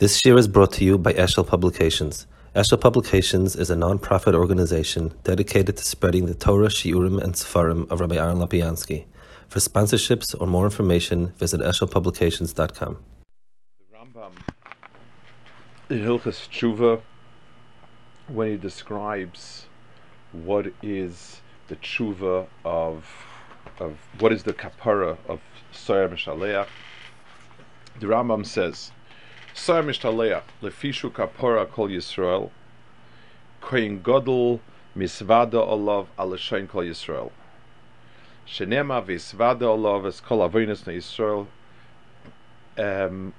This year is brought to you by Eshel Publications. Eshel Publications is a non-profit organization dedicated to spreading the Torah, Shiurim, and Sefarim of Rabbi Aaron Lopiansky. For sponsorships or more information, visit eshelpublications.com. The Rambam in Hilchas Tshuva, when he describes what is the tshuva of of what is the kapara of Soyer Mishaleach, the Rambam says, Soyer Mishaleach lefishu Kapora kol Yisrael, koyin godel misvada olav alashain kol Yisrael. Shenema visvada olav es kol avonis na Yisrael. Um,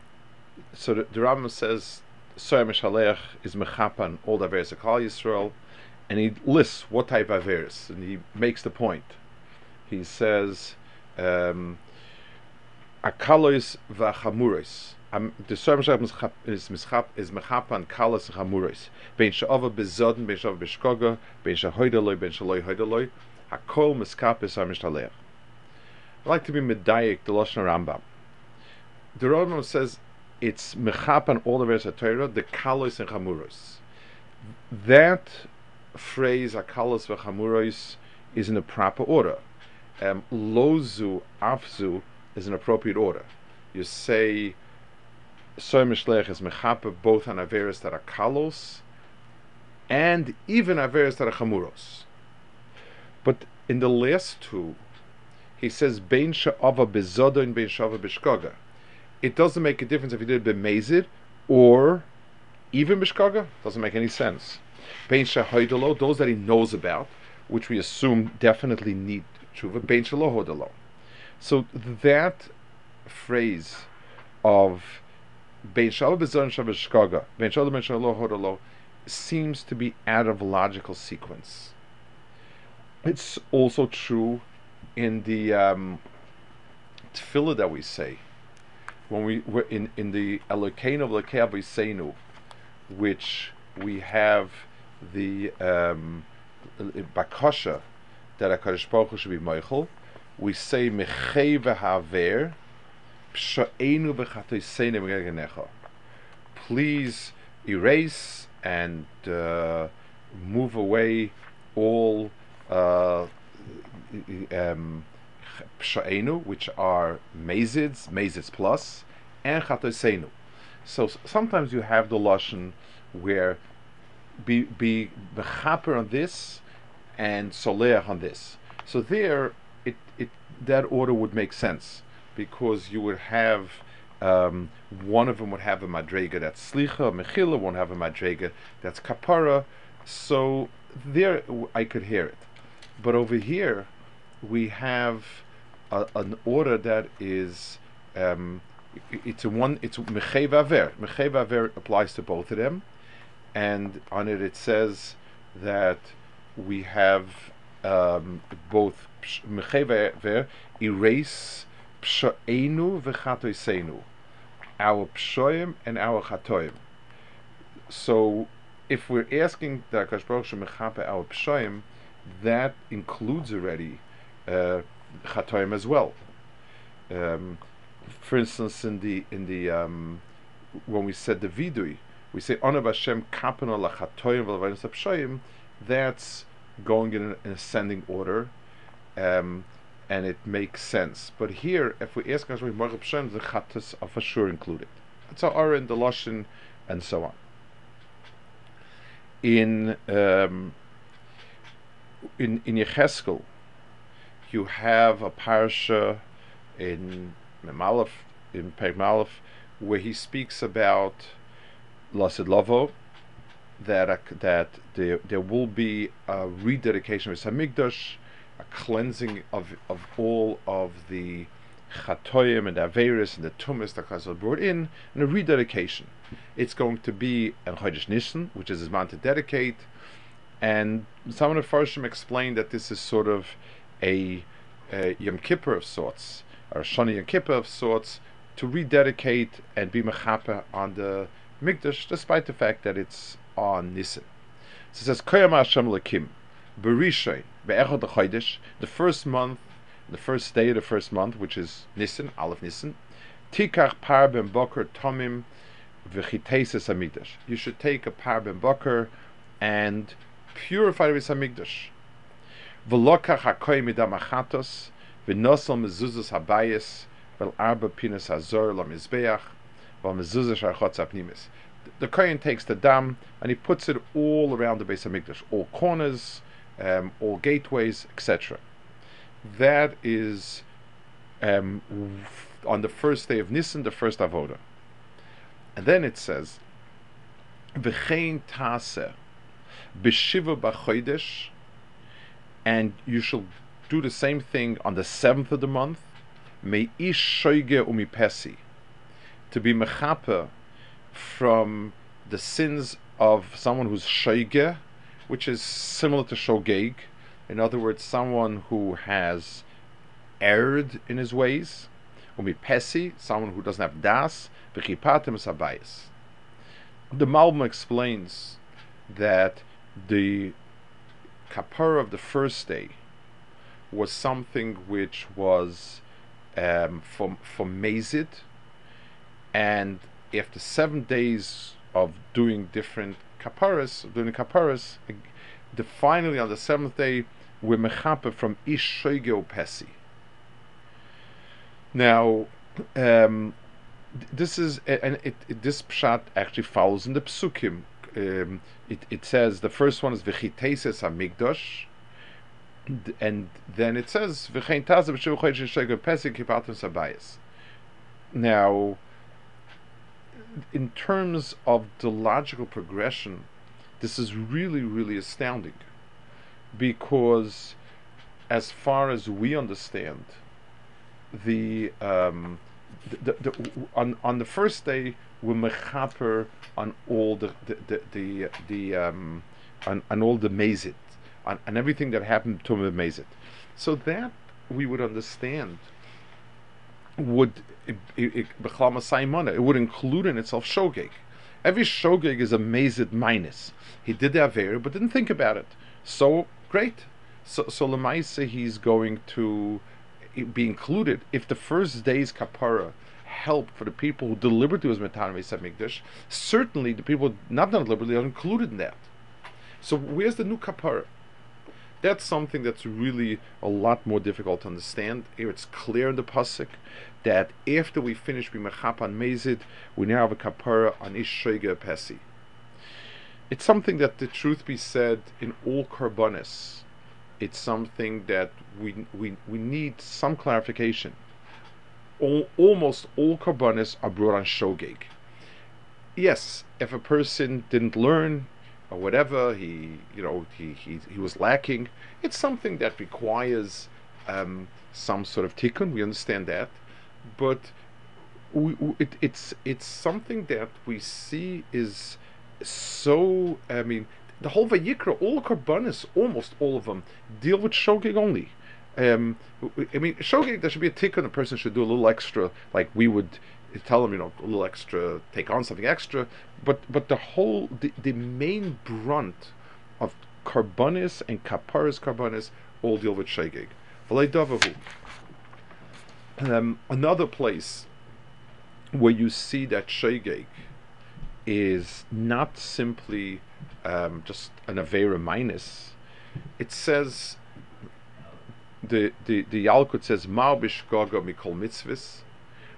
so the, the Rambam says Soyer Mishaleach is mechapan all the various kol Yisrael, and he lists what type of averis, and he makes the point. He says, um, "Akalois v'chamuris." Soyer Mishaleach is is mechapan kalas is. I'd like to be medayik the Lashon Rambam. The Rambam says it's mechapan all the various Torah, the kalos and chamuros. That phrase akalos v'chamuros is in the proper order. Um, lozu afzu is an appropriate order. You say soy mishlech is mechape both on averis that are kalos and even averis that are chamuros. But in the last two, he says bein she'ava bezoda bein she'ava b'shkoga. It doesn't make a difference if you did b'mezid or even b'shkoga. Doesn't make any sense. Bein she'hoidelo, those that he knows about, which we assume definitely need tshuva. Bein she'lo So that phrase of seems to be out of logical sequence. It's also true in the um, tefillah that we say when we were in in the Elokeinu of Seinu, which we have the um, bakasha that Hakadosh Baruch Hu should be Michael. We say b'chatoiseinu b'genecha. Please erase and uh, move away all uh, um, which are mazids, mazids plus, and chatosenu. So sometimes you have the lashon where be be bechaper on this and soleach on this. So there, it it that order would make sense because you would have. Um, one of them would have a madrega that's slicha, mechila won't have a madrega that's kapara. So there, I could hear it. But over here, we have a, an order that is um, it's a one it's mechev aver. Mechev aver applies to both of them, and on it it says that we have um, both mechev aver erase pshaenu v'chatoisenu, our pshoim and our chatoim. So, if we're asking the Akash Baruch our pshoim, that includes already uh, chatoim as well. Um, for instance, in the in the um, when we said the vidui, we say onav Hashem kapano lachatoim v'lavanis apshoyim. That's going in an ascending order, um, and it makes sense. But here, if we ask Hashem the chatas are for sure included. It's our in the lashon, and so on. In um, in in Yecheskel, you have a parsha in Memalef, in Pegmalef, where he speaks about Lasid Lavo, that uh, that there, there will be a rededication of Samigdash, a cleansing of of all of the chatoyim and averis and the tumas that Chazal brought in, and a rededication. It's going to be a Chodesh Nisan, which is his man to dedicate, and some of the Farshim explained that this is sort of a, a Yom Kippur of sorts, or Shani Yom Kippur of sorts, to rededicate and be mechaper on the Mikdash, despite the fact that it's on Nisan. So it says, Koyam Hashem Lakim, Berishay, The first month, the first day of the first month, which is Nisan, Aleph Nisan, Tikach Par Ben Boker Tomim, v'chiteses hamikdash. You should take a par ben bakar and purify the hamikdash. V'lokach hakoy midam achatos v'nosel mezuzas habayis vel arba pinas hazor lamizbeach vel mezuzas harchotz apnimis. The kohen takes the dam and he puts it all around the base of Mikdash, all corners, um, all gateways, etc. That is um, on the first day of Nisan, the first avoda. And then it says, "V'chein taseh b'shiva b'chodesh," and you shall do the same thing on the seventh of the month. May ish shoige umipesi to be mechaper from the sins of someone who's shoige, which is similar to shogeg. In other words, someone who has erred in his ways. Umipesi, someone who doesn't have das. V'chipatim sabayis. The Malbim explains that the kapara of the first day was something which was um, for for mazid, and after seven days of doing different kaparas, doing the kaparas, the finally on the seventh day we're mechaper from ish shoigeo pesi. Now, um, this is and it, it, this pshat actually follows in the psukim. Um, it, it says the first one is v'chiteses hamigdosh, and then it says v'chein tazav pesik sabayis. Now, in terms of the logical progression, this is really really astounding, because as far as we understand, the um, the, the, the, on on the first day we're mechaper on all the the the, the, the um, on, on all the mazit on, on everything that happened to the mazit. So that we would understand would it, it, it would include in itself shogeg. Every shogeg is a mazit minus. He did the avera but didn't think about it. So great. So so lemaisa he's going to be included if the first day's kapara help for the people who deliberately was metan Mikdash, certainly the people not done deliberately are included in that. So where's the new kapara? That's something that's really a lot more difficult to understand. Here it's clear in the pasuk that after we finish b'mechap on mezid, we now have a kapara on ish pesi. It's something that, the truth be said, in all karbonis, it's something that we we we need some clarification. All, almost all karbanis are brought on shogeg. Yes, if a person didn't learn or whatever, he you know he he, he was lacking. It's something that requires um, some sort of tikkun. We understand that, but we, it, it's it's something that we see is so. I mean, the whole Vayikra, all Karbanis, almost all of them, deal with Shogeg only. Um, I mean, Shogeg, there should be a tikkun, a person should do a little extra, like we would tell them, you know, a little extra, take on something extra. But but the whole, the, the main brunt of karbonis and Kaparis karbonis all deal with Shogeg. Um, another place where you see that Shogeg is not simply um, just an Avera minus, it says the the the Yalkut says Mar bishkoga mikol mitzvahs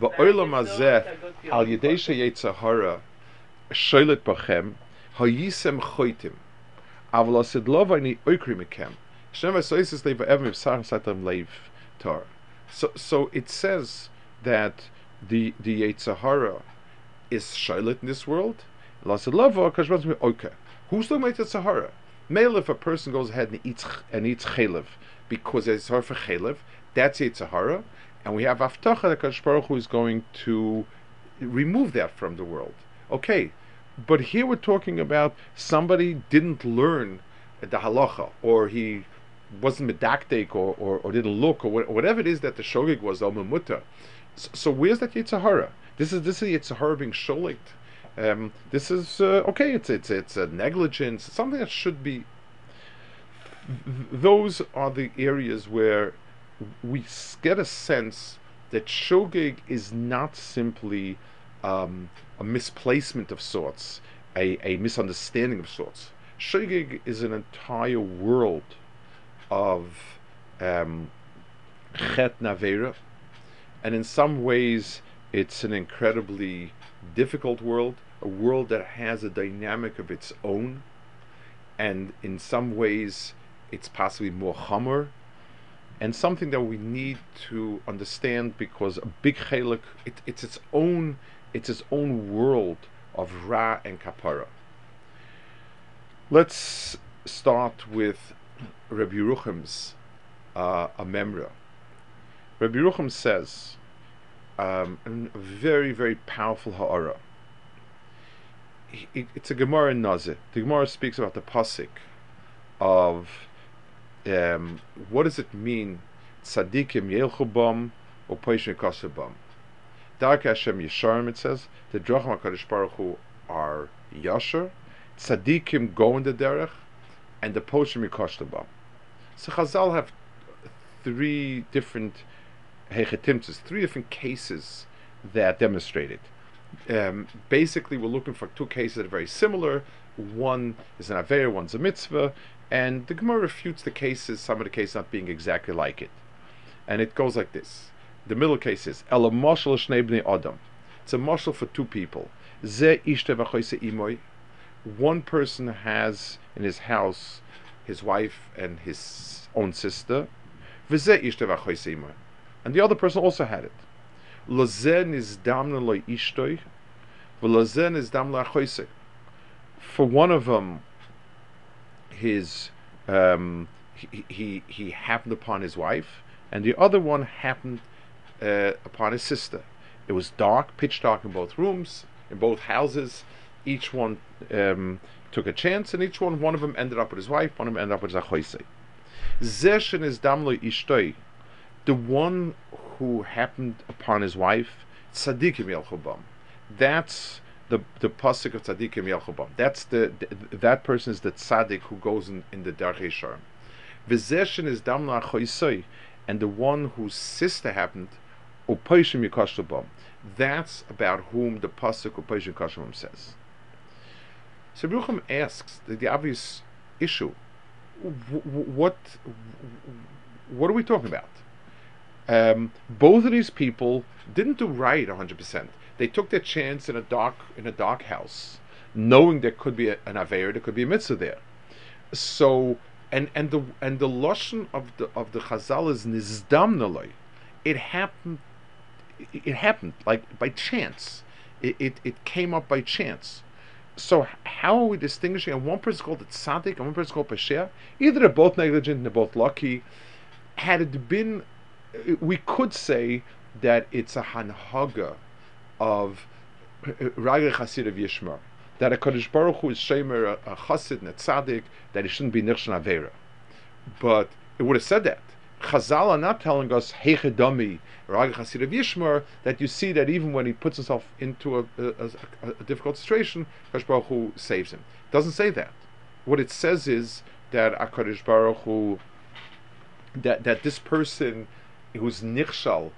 va'olam hazeh al yedei sheyetzahara shoylet bachem hayisem choitim aval asid lo vayni oikri mekem shem v'soisis leiv evim v'sar satam leiv tar." So so it says that the the Yetzahara is shoylet in this world. Lasid lova kashmas okay. Who's the Yetzahara? Male, if a person goes ahead and eats and eats chalev because it's hard for chalev, that's Yitzhahara, and we have Aftacha that Kadosh Baruch Hu is going to remove that from the world. Okay, But here we're talking about somebody didn't learn the halacha, or he wasn't medaktek, or, or, or didn't look, or whatever it is that the shogig was, al so, so where's that yitzhahara? This is this is yitzhahara being sholit. Um, this is uh, okay. It's it's it's a negligence. something that should be. Those are the areas where we get a sense that shogig is not simply um, a misplacement of sorts, a, a misunderstanding of sorts. Shogig is an entire world of um, navera, and in some ways it's an incredibly difficult world, a world that has a dynamic of its own, and in some ways it's possibly more hummer and something that we need to understand because a big chelik it, it's its own it's its own world of ra and kapara. Let's start with Rabbi Yeruchim's uh, a memra. Rabbi Yeruchim says um, a very very powerful ha'ara. it's a Gemara in Nazir. The Gemara speaks about the pasuk of um, what does it mean? Tzadikim yelchubam or poishim kasabam. Dark Hashem Yesharim, it says, the Drachim HaKadosh Baruch Hu are Yasher, Tzadikim go in the Derech, and the Poshim Yikoshtabam. So Chazal have three different Hechetimtzes, three different cases that demonstrate it. Um, basically, we're looking for two cases that are very similar. One is an Aveir, one's a mitzvah, and the Gemara refutes the cases, some of the cases not being exactly like it. And it goes like this. The middle case is Ela Moshel Shnei Adam. It's a moshel for two people. Ze imoy. One person has in his house his wife and his own sister. Ishte imoy. And the other person also had it. Lozen is damna lo ishtoi. V'lozen is damna For one of them, his um, he, he he happened upon his wife, and the other one happened uh, upon his sister. It was dark, pitch dark in both rooms, in both houses. Each one um, took a chance, and each one, one of them ended up with his wife, one of them ended up with Zachoise. Zeshen is damlo ishtoi. The one who happened upon his wife, tzaddikim yelchubam. That's the the pasuk of tzaddikim yelchubam. That's the, the, that person is the tzaddik who goes in, in the darchei sharm. V'zeshen is damlo achoisoi, and the one whose sister happened Upaishim That's about whom the pasuk Upaishim Yikashtabam says. So Brucham asks the, the obvious issue: what what are we talking about? Um, both of these people didn't do right 100%. They took their chance in a dark in a dark house, knowing there could be a, an aver, there could be a mitzvah there. So and and the and the lashon of the of the Chazal is nizdam It happened it happened like by chance. It, it, it came up by chance. So how are we distinguishing? And one person called it tzaddik, and one person called pesher. Either they're both negligent, and they're both lucky. Had it been, we could say that it's a hanhaga of Ragel Chasid of Yishmar. That a Kaddish Baruch Hu is shemer a, Chassid a tzaddik, that he shouldn't be Nirshan Avera. But it would have said that. Chazal are not telling us Heichedami Rag Chasid of Yishmar that you see that even when he puts himself into a, a, a, a difficult situation, Kadosh Baruch Hu saves him. It doesn't say that. What it says is that a Akadosh Baruch Hu that that this person who's nichshal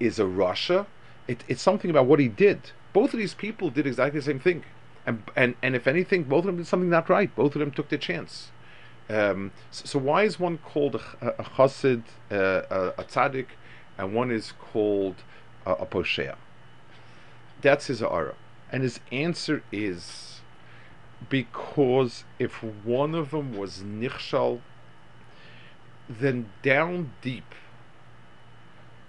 is a rasha. It, it's something about what he did. Both of these people did exactly the same thing, and and and if anything, both of them did something not right. Both of them took their chance. Um, so, so, why is one called a, a chassid, uh, a, a tzaddik, and one is called a, a poshea? That's his ara. And his answer is because if one of them was nichshal, then down deep,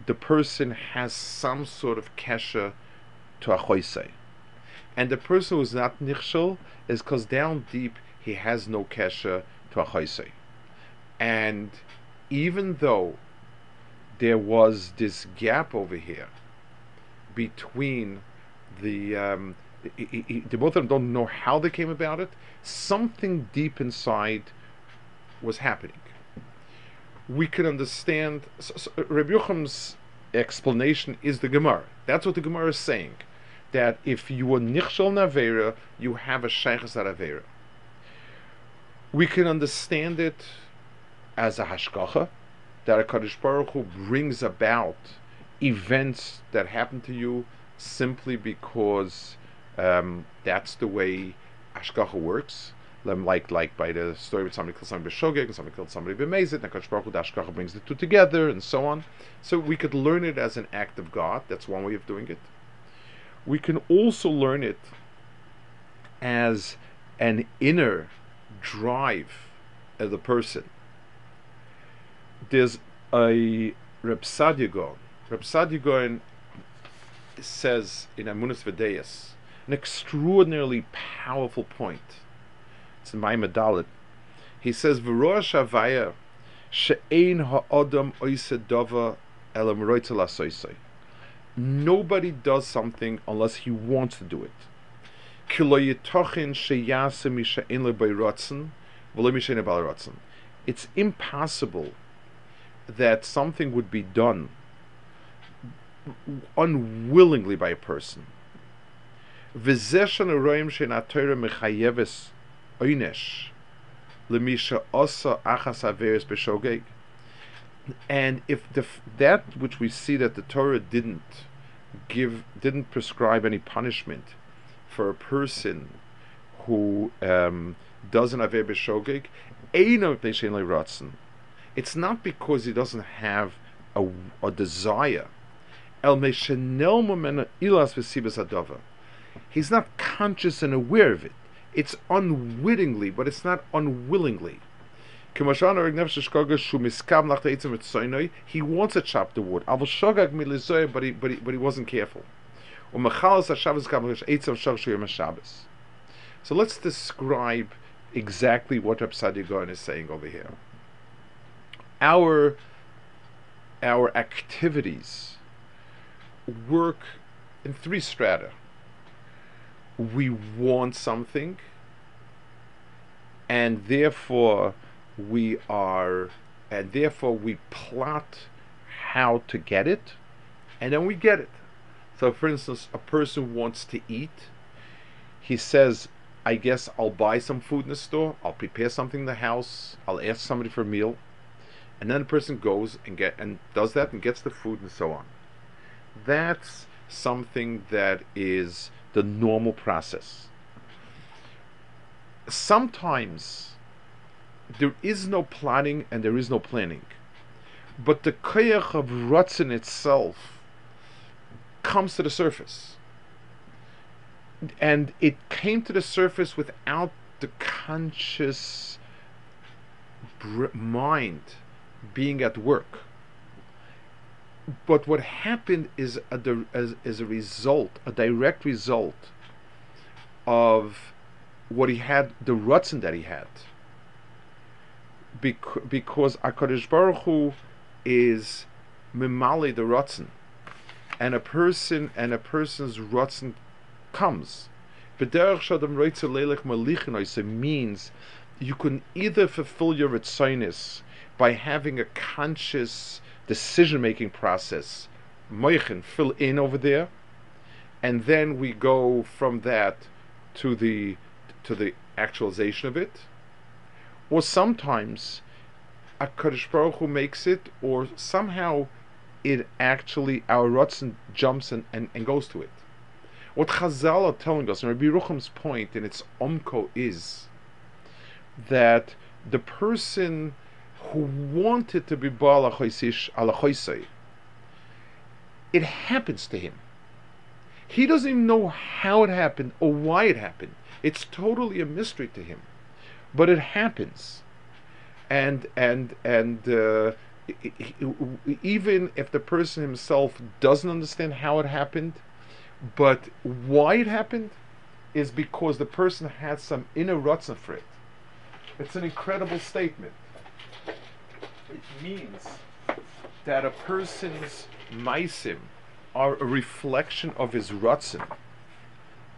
the person has some sort of kesha to a choisei. And the person who's not nichshal is because down deep he has no kesha to And even though there was this gap over here between the um, i- i- the both of them don't know how they came about it. Something deep inside was happening. We can understand. So, so Rabbi Yocham's explanation is the Gemara. That's what the Gemara is saying. That if you are nichshel navera, you have a sheiches avera. We can understand it as a hashgacha, that a Kaddish Baruch Hu brings about events that happen to you simply because um, that's the way hashgacha works. Like like by the story with somebody killed somebody b'shogeg and somebody killed somebody b'mezid, and Kaddish Baruch Hu, the hashgacha brings the two together, and so on. So we could learn it as an act of God. That's one way of doing it. We can also learn it as an inner drive of the person there's a Reb Sadia says in Amunas Vedeas an extraordinarily powerful point. It's in my Dalit. He says, "V'rosh avaya she'ein elam. Nobody does something unless he wants to do it. It's impossible that something would be done unwillingly by a person. Lemisha osa achas b'shogeg. And if the, that which we see that the Torah didn't give, didn't prescribe any punishment for a person who um, does an aver b'shogeg. It's not because he doesn't have a, a desire. He's not conscious and aware of it. It's unwittingly, but it's not unwillingly. He wants to chop the wood. But he but he but he wasn't careful. So let's describe exactly what Reb Sadia Gaon is saying over here our our activities work in three strata. We want something, and therefore we are, and therefore we plot how to get it, and then we get it. So, for instance, a person wants to eat. He says, I guess I'll buy some food in the store, I'll prepare something in the house, I'll ask somebody for a meal, and then the person goes and get and does that and gets the food and so on. That's something that is the normal process. Sometimes there is no plotting and there is no planning, but the koyach of Ratzin itself comes to the surface, and it came to the surface without the conscious mind being at work. But what happened is a, as, as a result, a direct result of what he had, the rutzen that he had. Bec- because HaKadosh Baruch Hu is mimali the rutzen. And a person and a person's rutzen comes. Means you can either fulfill your ritzonis by having a conscious decision making process, moichin, fill in over there, and then we go from that to the to the actualization of it. Or sometimes a Kaddish Baruch Hu makes it, or somehow it actually our Ratzin jumps and, and, and goes to it. What Chazal are telling us, and Rabbi Rucham's point in its omko is that the person who wanted to be Baal Alachoisei, it happens to him. He doesn't even know how it happened or why it happened. It's totally a mystery to him, but it happens, and and and uh, even if the person himself doesn't understand how it happened, but why it happened, is because the person had some inner rutzah for it. It's an incredible statement. It means that a person's maisim are a reflection of his rutzin.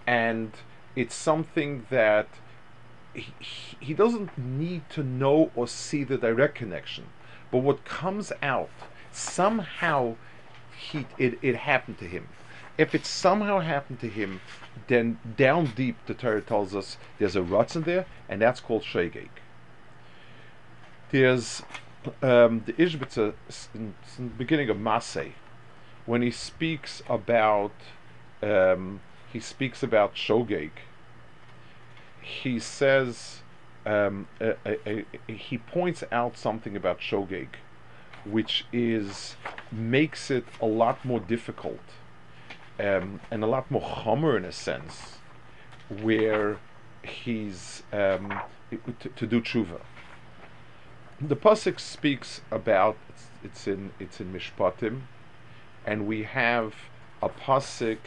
and it's something that he, he doesn't need to know or see the direct connection, but what comes out somehow he it, it happened to him. If it somehow happened to him, then down deep the Torah tells us there's a rut in there, and that's called shegeg. There's um, the Ishbitzer in, in, the beginning of Masay, when he speaks about um, he speaks about shogeg. He says um, a, a, he points out something about shogeg, which is makes it a lot more difficult um, and a lot more chomer in a sense, where he's um, to, to, do tshuva. The pasuk speaks about it's, it's in it's in Mishpatim, and we have a pasuk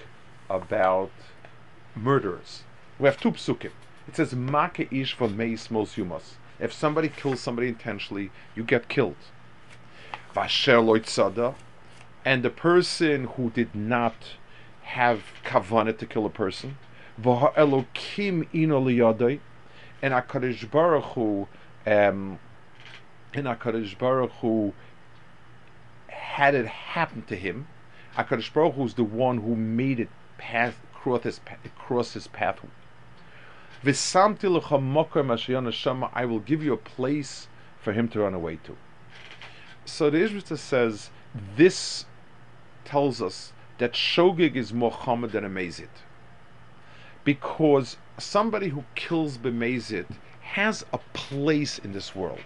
about murderers. We have two psukim. It says "Make ish for meis mos yumas." If somebody kills somebody intentionally, you get killed. Vasher loitzada, and the person who did not have kavanah to kill a person. Elokim ino liyadai, and Hakadosh Baruch Hu, um, and Hakadosh Baruch Hu had it happen to him. Hakadosh Baruch Hu is the one who made it pass cross his cross his path. I will give you a place for him to run away to. So the Ishbita says this tells us that shogeg is more chomer than a mezit. Because somebody who kills bemezit has a place in this world.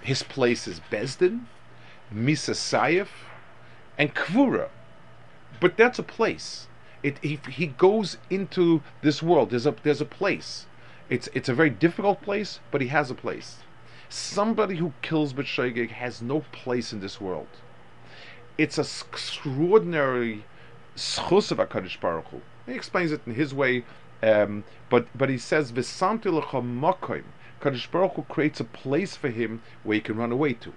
His place is Bezdin, Misasayef, and Kvura. But that's a place. It, he, he goes into this world. There's a there's a place. It's it's a very difficult place, but he has a place. Somebody who kills b'shogeg has no place in this world. It's an extraordinary schus of Hakadosh Baruch Hu. He explains it in his way, um, but but he says v'samti makoim. Kadosh Baruch Hu creates a place for him where he can run away to.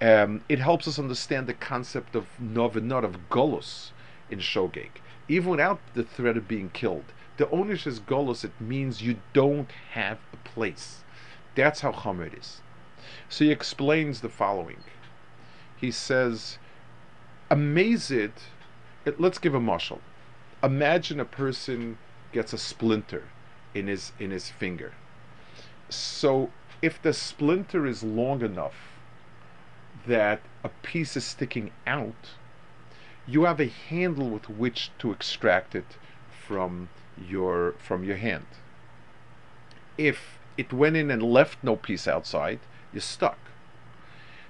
Um, it helps us understand the concept of novenot of golus in shogeg. Even without the threat of being killed, the onish is golus. It means you don't have a place. That's how chomer is. So he explains the following. He says, "Amazed." let's give a marshal. Imagine a person gets a splinter in his in his finger. So if the splinter is long enough that a piece is sticking out, you have a handle with which to extract it from your from your hand. If it went in and left no piece outside, you're stuck.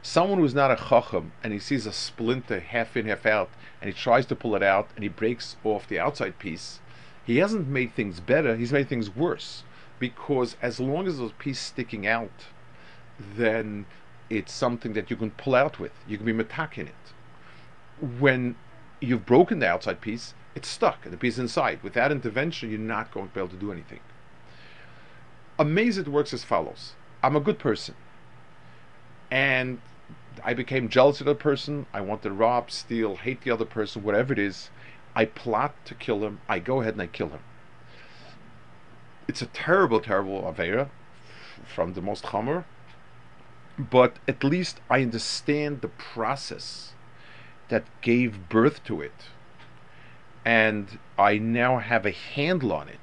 Someone who's not a chacham and he sees a splinter half in, half out, and he tries to pull it out and he breaks off the outside piece, he hasn't made things better, he's made things worse. Because as long as there's a piece sticking out, then it's something that you can pull out with. You can be metak in it. When you've broken the outside piece, it's stuck and the piece inside. Without intervention, you're not going to be able to do anything. Amazed works as follows. I'm a good person. And I became jealous of the person. I want to rob, steal, hate the other person, whatever it is. I plot to kill him. I go ahead and I kill him. It's a terrible, terrible avera from the most chomer. But at least I understand the process that gave birth to it. And I now have a handle on it.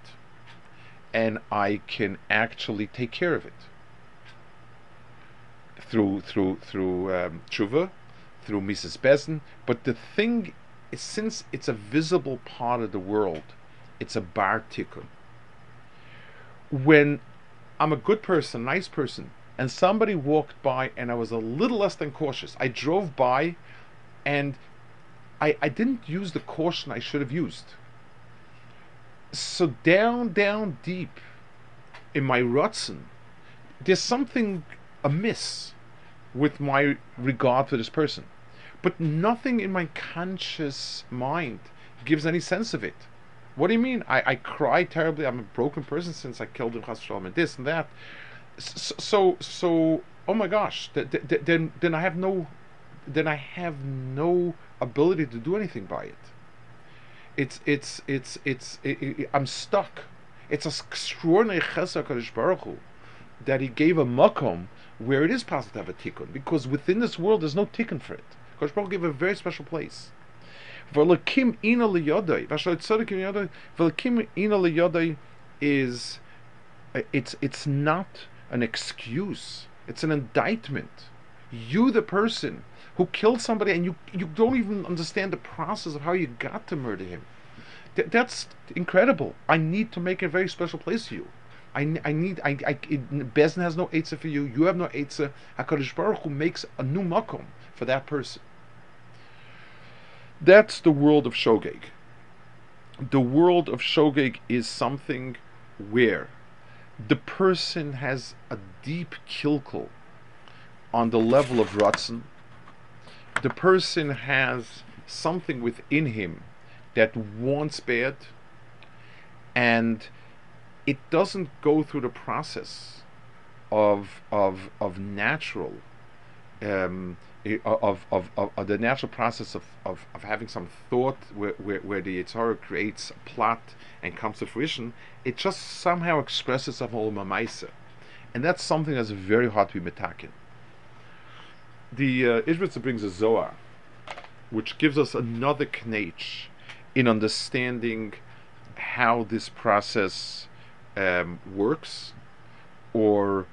And I can actually take care of it through through through um, tshuva, through Mrs. Bezin. But the thing is, since it's a visible part of the world, it's a bar tikkun. When I'm a good person, nice person, and somebody walked by and I was a little less than cautious, I drove by and I, I didn't use the caution I should have used. So down, down deep in my rutzen, there's something amiss with my regard for this person. But nothing in my conscious mind gives any sense of it. What do you mean? I, I cry terribly. I'm a broken person since I killed him, and this and that. So, so, so oh my gosh, th- th- then, then I have no, then I have no ability to do anything by it. it's it's it's it's it, it, I'm stuck. It's an extraordinary chesed Baruch Hu that He gave a makom where it is possible to have a tikkun because within this world there's no tikkun for it. Hakadosh Baruch Hu gave a very special place. V'lakim ina liyodai, v'shalot tzadikim v'lakim ina liyodai is uh, it's it's not an excuse. It's an indictment. You, the person who killed somebody, and you you don't even understand the process of how you got to murder him. Th- that's incredible. I need to make a very special place for you. I, I need I, I it, has no eitzah for you. You have no eitzah. Hakadosh Baruch Hu makes a new makom for that person. That's the world of shogeg. The world of shogeg is something where the person has a deep kilkel on the level of Ratzin. The person has something within him that wants bad and it doesn't go through the process of of of natural um, of, of, of, of, the natural process of, of, of having some thought where, where, where the Yitzhara creates a plot and comes to fruition, it just somehow expresses itself all mamaisa. And that's something that's very hard to be metakin. The uh, Ishbitzer brings a Zohar, which gives us another knach in understanding how this process um, works, or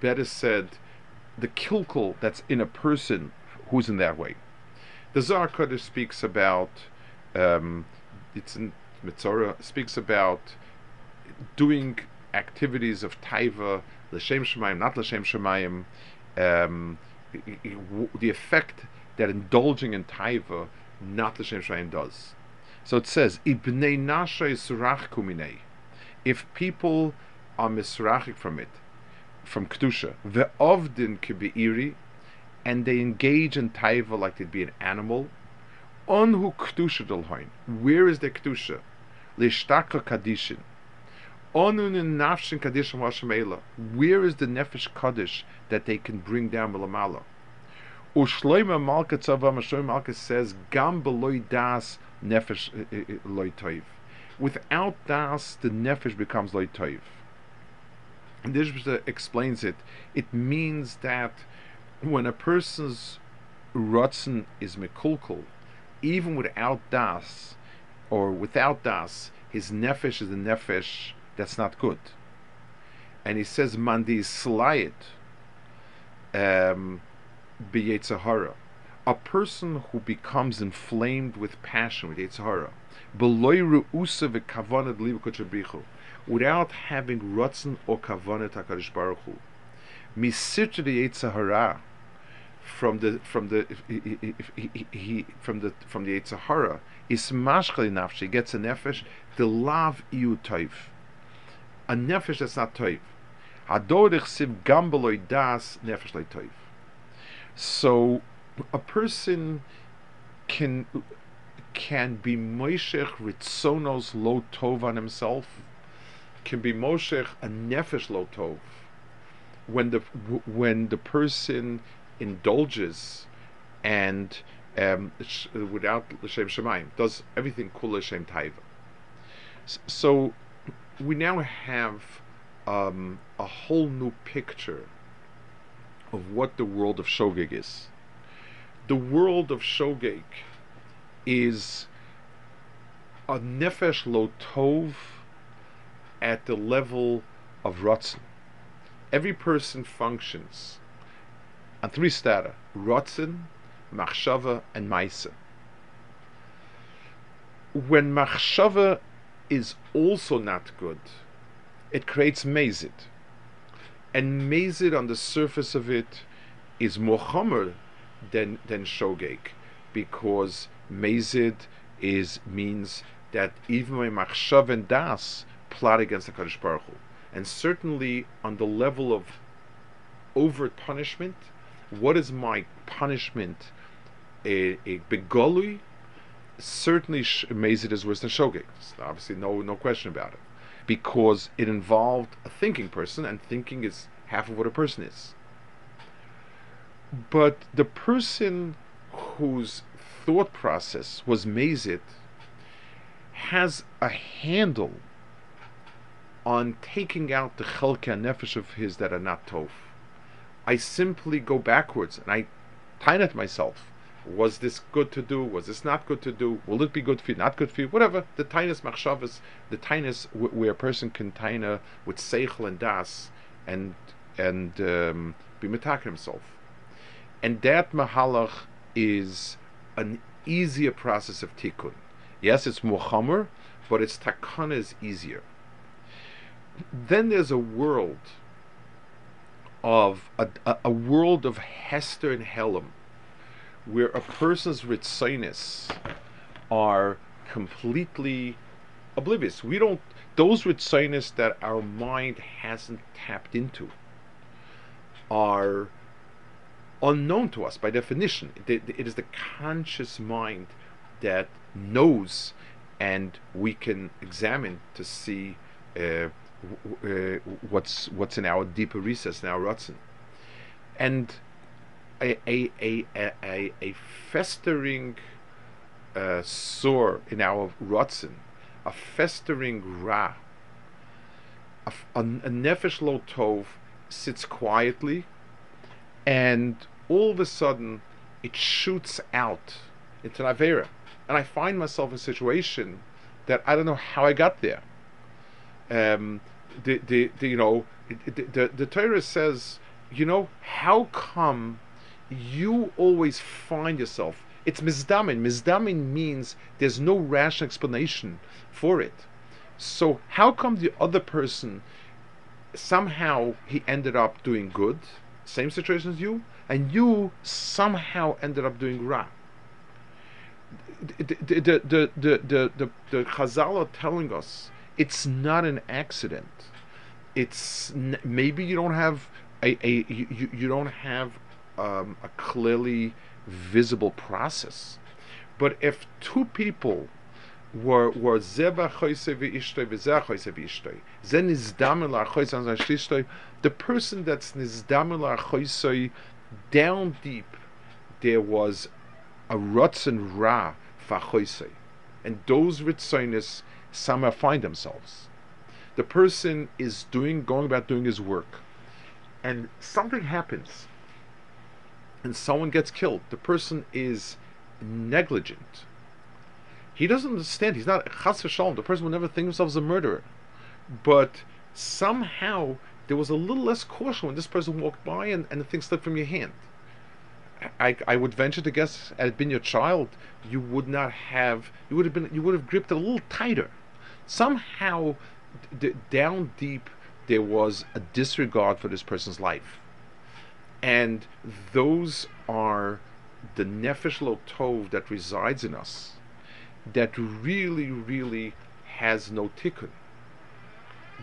better said, the kilkel that's in a person who's in that way. The Zohar Kodesh speaks about um, it's in Mitzorah speaks about doing activities of taiva l'shem shemayim, not l'shem shemayim. Um, the effect that indulging in taiva, not l'shem shemayim, does. So it says, "Ibnei nashay surach kuminei." If people are misrachik from it, from kedusha, ve'ovdin kibeiri, and they engage in taiva like they'd be an animal. Onhu kedusha delhoin. Where is the kedusha? Lishtaka kadishin. Where is the nefesh kaddish that they can bring down belamala? Ushloima malka tzava Shloima malka says gam beloy das nefesh eh, eh, eh, loy toiv. Without das, the nefesh becomes loy toiv. And this explains it. It means that when a person's rotzen is mekulkul, even without das, or without das, his nefesh is a nefesh that's not good. And he says, Mandi slayit um. A person who becomes inflamed with passion with Yetzahara, without having rotzen or kavanah Hakadosh Baruch Hu. Misitra the Yitzhahara from the from the he, he, he, from the from the Yitzhahara is mashkali nafshi gets a nefesh the iu toiv a nefesh that's not toiv hadorich siv gambeloi das nefesh le toiv so a person can can be moishech ritzonos lo tov on himself can be moshech a nefesh lo tov when the when the person indulges and um, without l'shem shemaim does everything kul l'shem taiva. So we now have um, a whole new picture of what the world of shogeg is. The world of shogeg is a nefesh lo tov at the level of Ratzin. Every person functions on three stata Ratzin, Machshava, and Maisa. When Machshava is also not good, it creates Mazid. And Mazid on the surface of it is more chomer than, than Shogeg, because Mazid is means that even when Machshav and Das plot against the Kaddish Baruch Hu. And certainly on the level of overt punishment, what is my punishment? A, a begolui, certainly Mazid is worse than Shogeg. Obviously, no no question about it, because it involved a thinking person, and thinking is half of what a person is. But the person whose thought process was mazit has a handle on taking out the chelka nefesh of his that are not tov. I simply go backwards and I time it myself. Was this good to do? Was this not good to do? Will it be good for you? Not good for you? Whatever. The tinus machshavas, the tinus w- where a person can taina with seichel and das and and um, be metaker himself. And that mahalach is an easier process of tikkun. Yes, it's more but its takana is easier. Then there's a world of a, a, a world of Hester and Helam, where a person's ritzinus are completely oblivious. We don't those ritzinus that our mind hasn't tapped into are unknown to us by definition. It, is the conscious mind that knows, and we can examine to see uh, uh, what's what's in our deeper recess in our rotzen, and a a a a, a festering uh, sore in our rotzen, a festering ra, a, a, a nefesh lo tov sits quietly, and all of a sudden it shoots out into an avera, and I find myself in a situation that I don't know how I got there. Um, the, the, the you know the, the the Torah says, you know, how come you always find yourself? It's mizdamin. Mizdamin means there's no rational explanation for it. So how come the other person somehow he ended up doing good, same situation as you, and you somehow ended up doing ra? The the the the the, the, the, the Chazal are telling us it's not an accident. It's maybe you don't have a, a you, you don't have um, a clearly visible process, but if two people were were zeva choyse v'ishtoi v'zeh choyse v'ishtoi choyse the person that's nizdamel choyse down deep there was a rotzen ra fachoyse and those ritzonis somehow find themselves. The person is doing, going about doing his work, and something happens, and someone gets killed. The person is negligent. He doesn't understand. He's not chas v'shalom. The person will never think himself as a murderer, but somehow there was a little less caution when this person walked by and, and the thing slipped from your hand. I, I would venture to guess, had it been your child, you would not have. You would have been. You would have gripped it a little tighter somehow d- down deep there was a disregard for this person's life. And those are the nefesh lo tov that resides in us that really, really has no tikkun.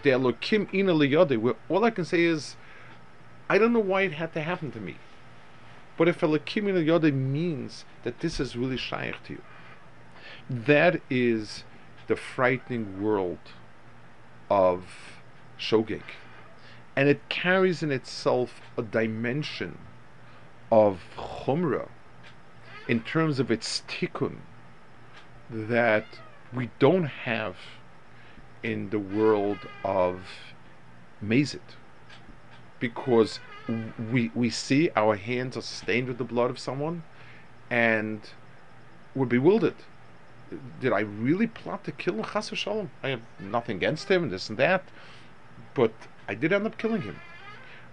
The ina liyode, where all I can say is, I don't know why it had to happen to me. But if Elokim ina liyode means that this is really shaykh to you, that is the frightening world of shogeg. And it carries in itself a dimension of chumrah in terms of its tikkun that we don't have in the world of mazit because we we see our hands are stained with the blood of someone and we're bewildered did I really plot to kill Chas Shalom? I have nothing against him, this and that, but I did end up killing him.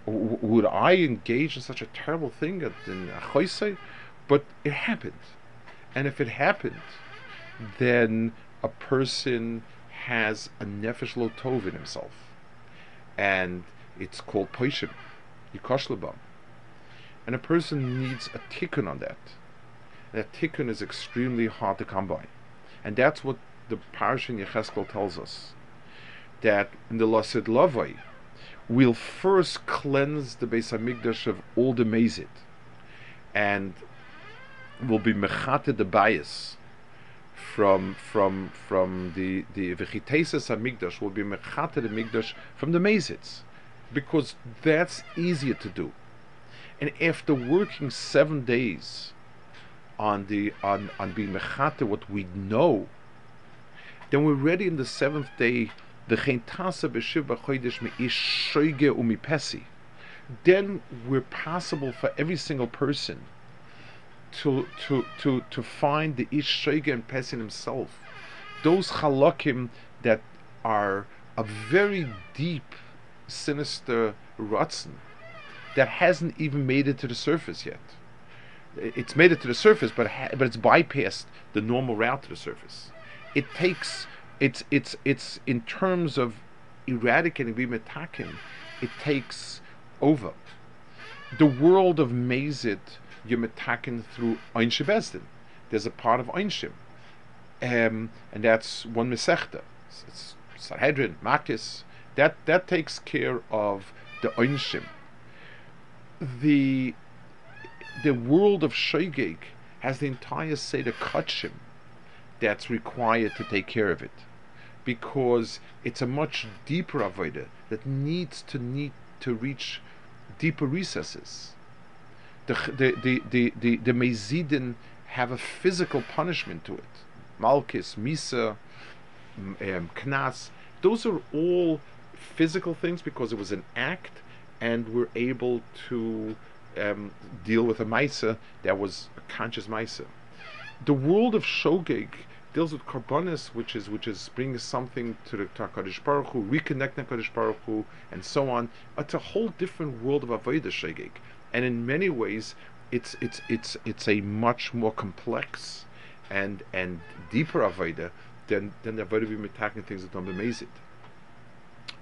W- would I engage in such a terrible thing in Achoisei? But it happened, and if it happened, then a person has a nefesh lo tov in himself, and it's called poishim, yikoshlebam, and a person needs a tikkun on that. That tikkun is extremely hard to come by. And that's what the Parsha in Yecheskel tells us. That in the Lasid Lavai, we'll first cleanse the Beis Hamikdash of all the Mazit. And we'll be mechate the bias from from from the the vegetases Hamikdash will be mechate the Mikdash from the Mazits. Because that's easier to do. And after working seven days on the on on being mechate what we know, then we're ready in the seventh day. Then we're possible for every single person to to to to find the ish and pesin himself. Those halakim that are a very deep, sinister rutzen that hasn't even made it to the surface yet. It's made it to the surface, but ha- but it's bypassed the normal route to the surface. It takes it's it's it's in terms of eradicating bimetakim, it takes over. The world of Mazit you're through Ein Bezdin. There's a part of Einshim. Um, and that's one Mesechta. It's, it's Sanhedrin, Makis. That, that takes care of the Einshim. The, the world of Shoigeg has the entire Seder Kachim that's required to take care of it. Because it's a much deeper avodah that needs to need to reach deeper recesses the the the the, the, Mezidin have a physical punishment to it. Malchus, Misa, um, Knas, those are all physical things because it was an act, and we're able to um, deal with a Maisa that was a conscious Maisa. The world of Shogeg deals with karbonis, which is which is bringing something to the Takadish Baruch Hu, reconnecting Takadish Baruch Hu, and so on. It's a whole different world of Avodah Shogeg and in many ways, it's it's it's it's a much more complex and and deeper avodah than than the avodah we attacking things that don't amazing.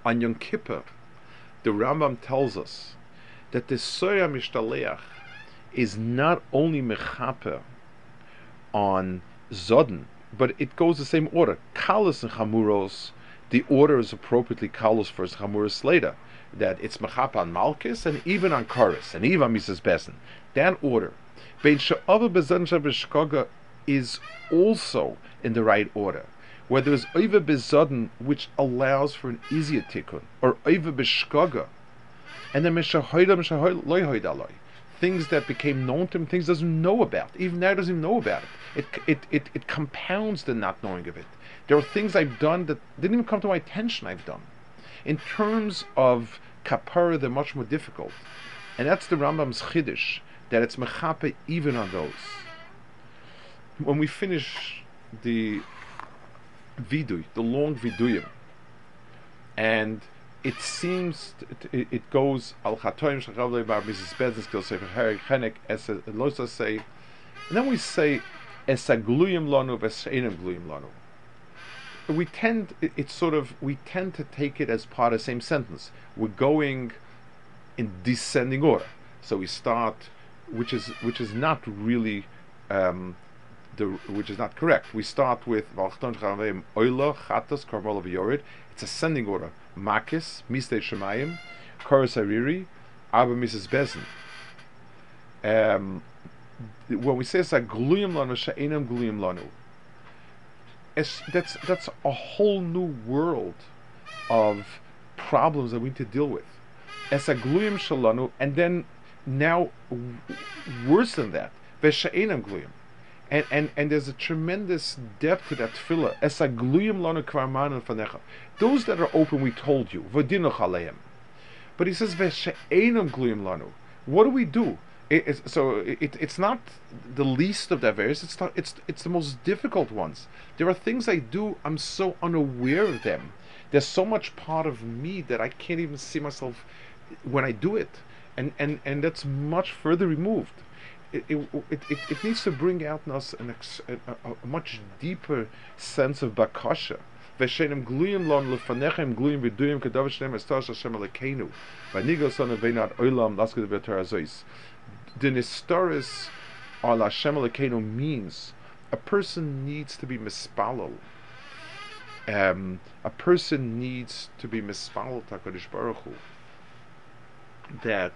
On Yom Kippur, the Rambam tells us that the soya mishtaleach is not only mechaper on zodin, but it goes the same order. Kalas and chamuros, the order is appropriately kalos first, chamuros later that it's mechapa on Malchus and even on Chorus and even on misas Besen. That order, Bein Sha'ava Bezan is also in the right order. Where there is Oiva Bezadin, which allows for an easier tikkun, or Oiva Beshkoga, and then Meshahoidam Shahoid things that became known to him, things doesn't know about. Even now doesn't even know about it. It, it, it. it compounds the not knowing of it. There are things I've done that didn't even come to my attention I've done. In terms of kapara, they're much more difficult. And that's the Rambam's chiddush, that it's mechape even on those. When we finish the vidui, the long viduyim, and it seems it, it goes al chatoim shachavlei bar misas Bezes kil sefer herik chenek es losa say, and then we say es agluyim lanu lanu we tend it's sort of we tend to take it as part of the same sentence. We're going in descending order. So we start, which is which is not really um, the which is not correct. We start with It's ascending order. Makis, Miste Shemayim, Koros Hariri, Abba misas Bezin. Um, when we say it's a gluyim lanu, she'enam gluyim lanu, that's that's a whole new world of problems that we need to deal with. As a gluyim shalanu, and then now worse than that, v'sha'enam gluyim. And, and, and there's a tremendous depth to that tefillah. Es a gluyim lanu kvarman fanecha. Those that are open, we told you. But he says. What do we do? It, so it, it's not the least of the various. It's not, it's it's the most difficult ones. There are things I do. I'm so unaware of them. There's so much part of me that I can't even see myself when I do it, and and and that's much further removed it, it, it, needs to bring out in us an ex, a, a, a much mm. deeper sense of bakasha. Veshenim lon lefanechem kedav Hashem alekenu. Vanigel son of v'ter azois. The nistaris al Hashem alekenu means a person needs to be mispalal. Um, a person needs to be mispalal takadish baruch Hu. That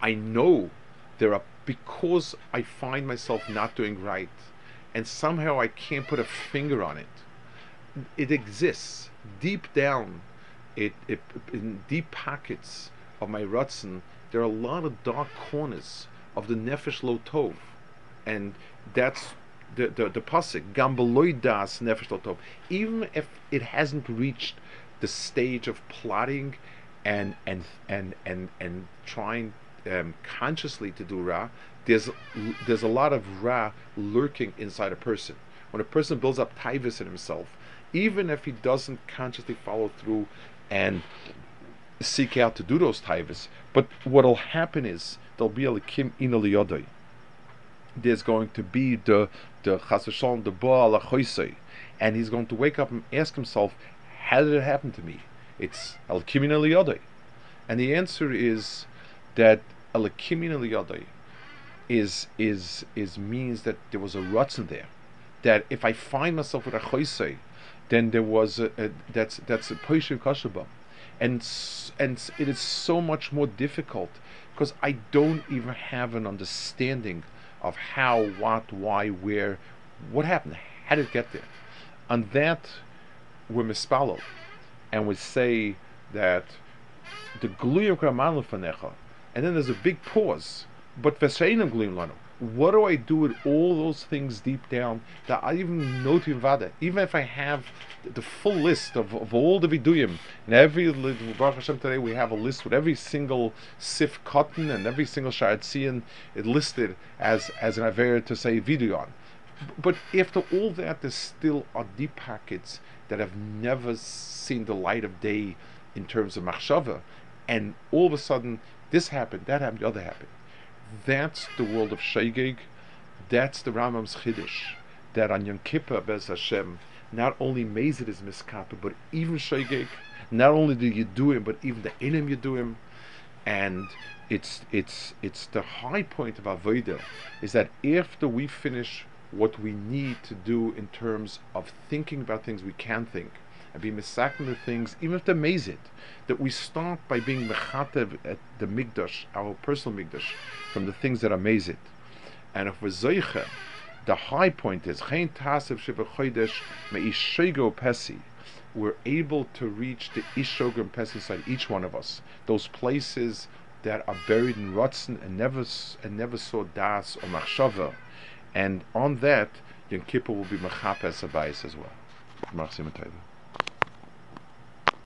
I know there are because I find myself not doing right, and somehow I can't put a finger on it. It exists deep down. It, it in deep pockets of my rutzen there are a lot of dark corners of the nefesh lo tov and that's the the, the pasuk gambeloy das nefesh lo tov. Even if it hasn't reached the stage of plotting and and and and and trying um, consciously to do ra, there's there's a lot of ra lurking inside a person. When a person builds up taivas in himself, even if he doesn't consciously follow through and seek out to do those taivas, but what'll happen is there'll be a kim inaliyodai. There's going to be the the chasashon the baal and he's going to wake up and ask himself, how did it happen to me? It's al kimin and the answer is that is is is means that there was a rutzen there. That if I find myself with a choisei, then there was a, a that's that's a poishiv kashaba, and and it is so much more difficult because I don't even have an understanding of how, what, why, where, what happened, how did it get there, and that we're mispalo, and we say that the gluyim kraman lefanecha, and then there's a big pause, but what do I do with all those things deep down that I even know to invade? Even if I have the full list of, of all the viduyim, and every Baruch Hashem today we have a list with every single sif cotton and every single sharatzian it listed as as an aver to say viduyon. But after all that, there still are deep pockets that have never seen the light of day in terms of machshava, and all of a sudden this happened, that happened, the other happened. That's the world of Shegeg. That's the Rambam's Chiddush. That on Yom Kippur, Bez Hashem, not only Mezid is miskapa, but even Shegeg. Not only do you do him, but even the Inim you do him. And it's it's it's the high point of Avodah is that after we finish what we need to do in terms of thinking about things we can think, and be misakin the things, even if they're mazid, that we start by being mechatev at the migdash, our personal migdash, from the things that are mazid. And if we're the high point is chen tasev shiva pesi. We're able to reach the ishogim pesi inside each one of us. Those places that are buried in rotzen and never and never saw das or machshava. And on that, Yom Kippur will be mechapes abayis as well. Machsim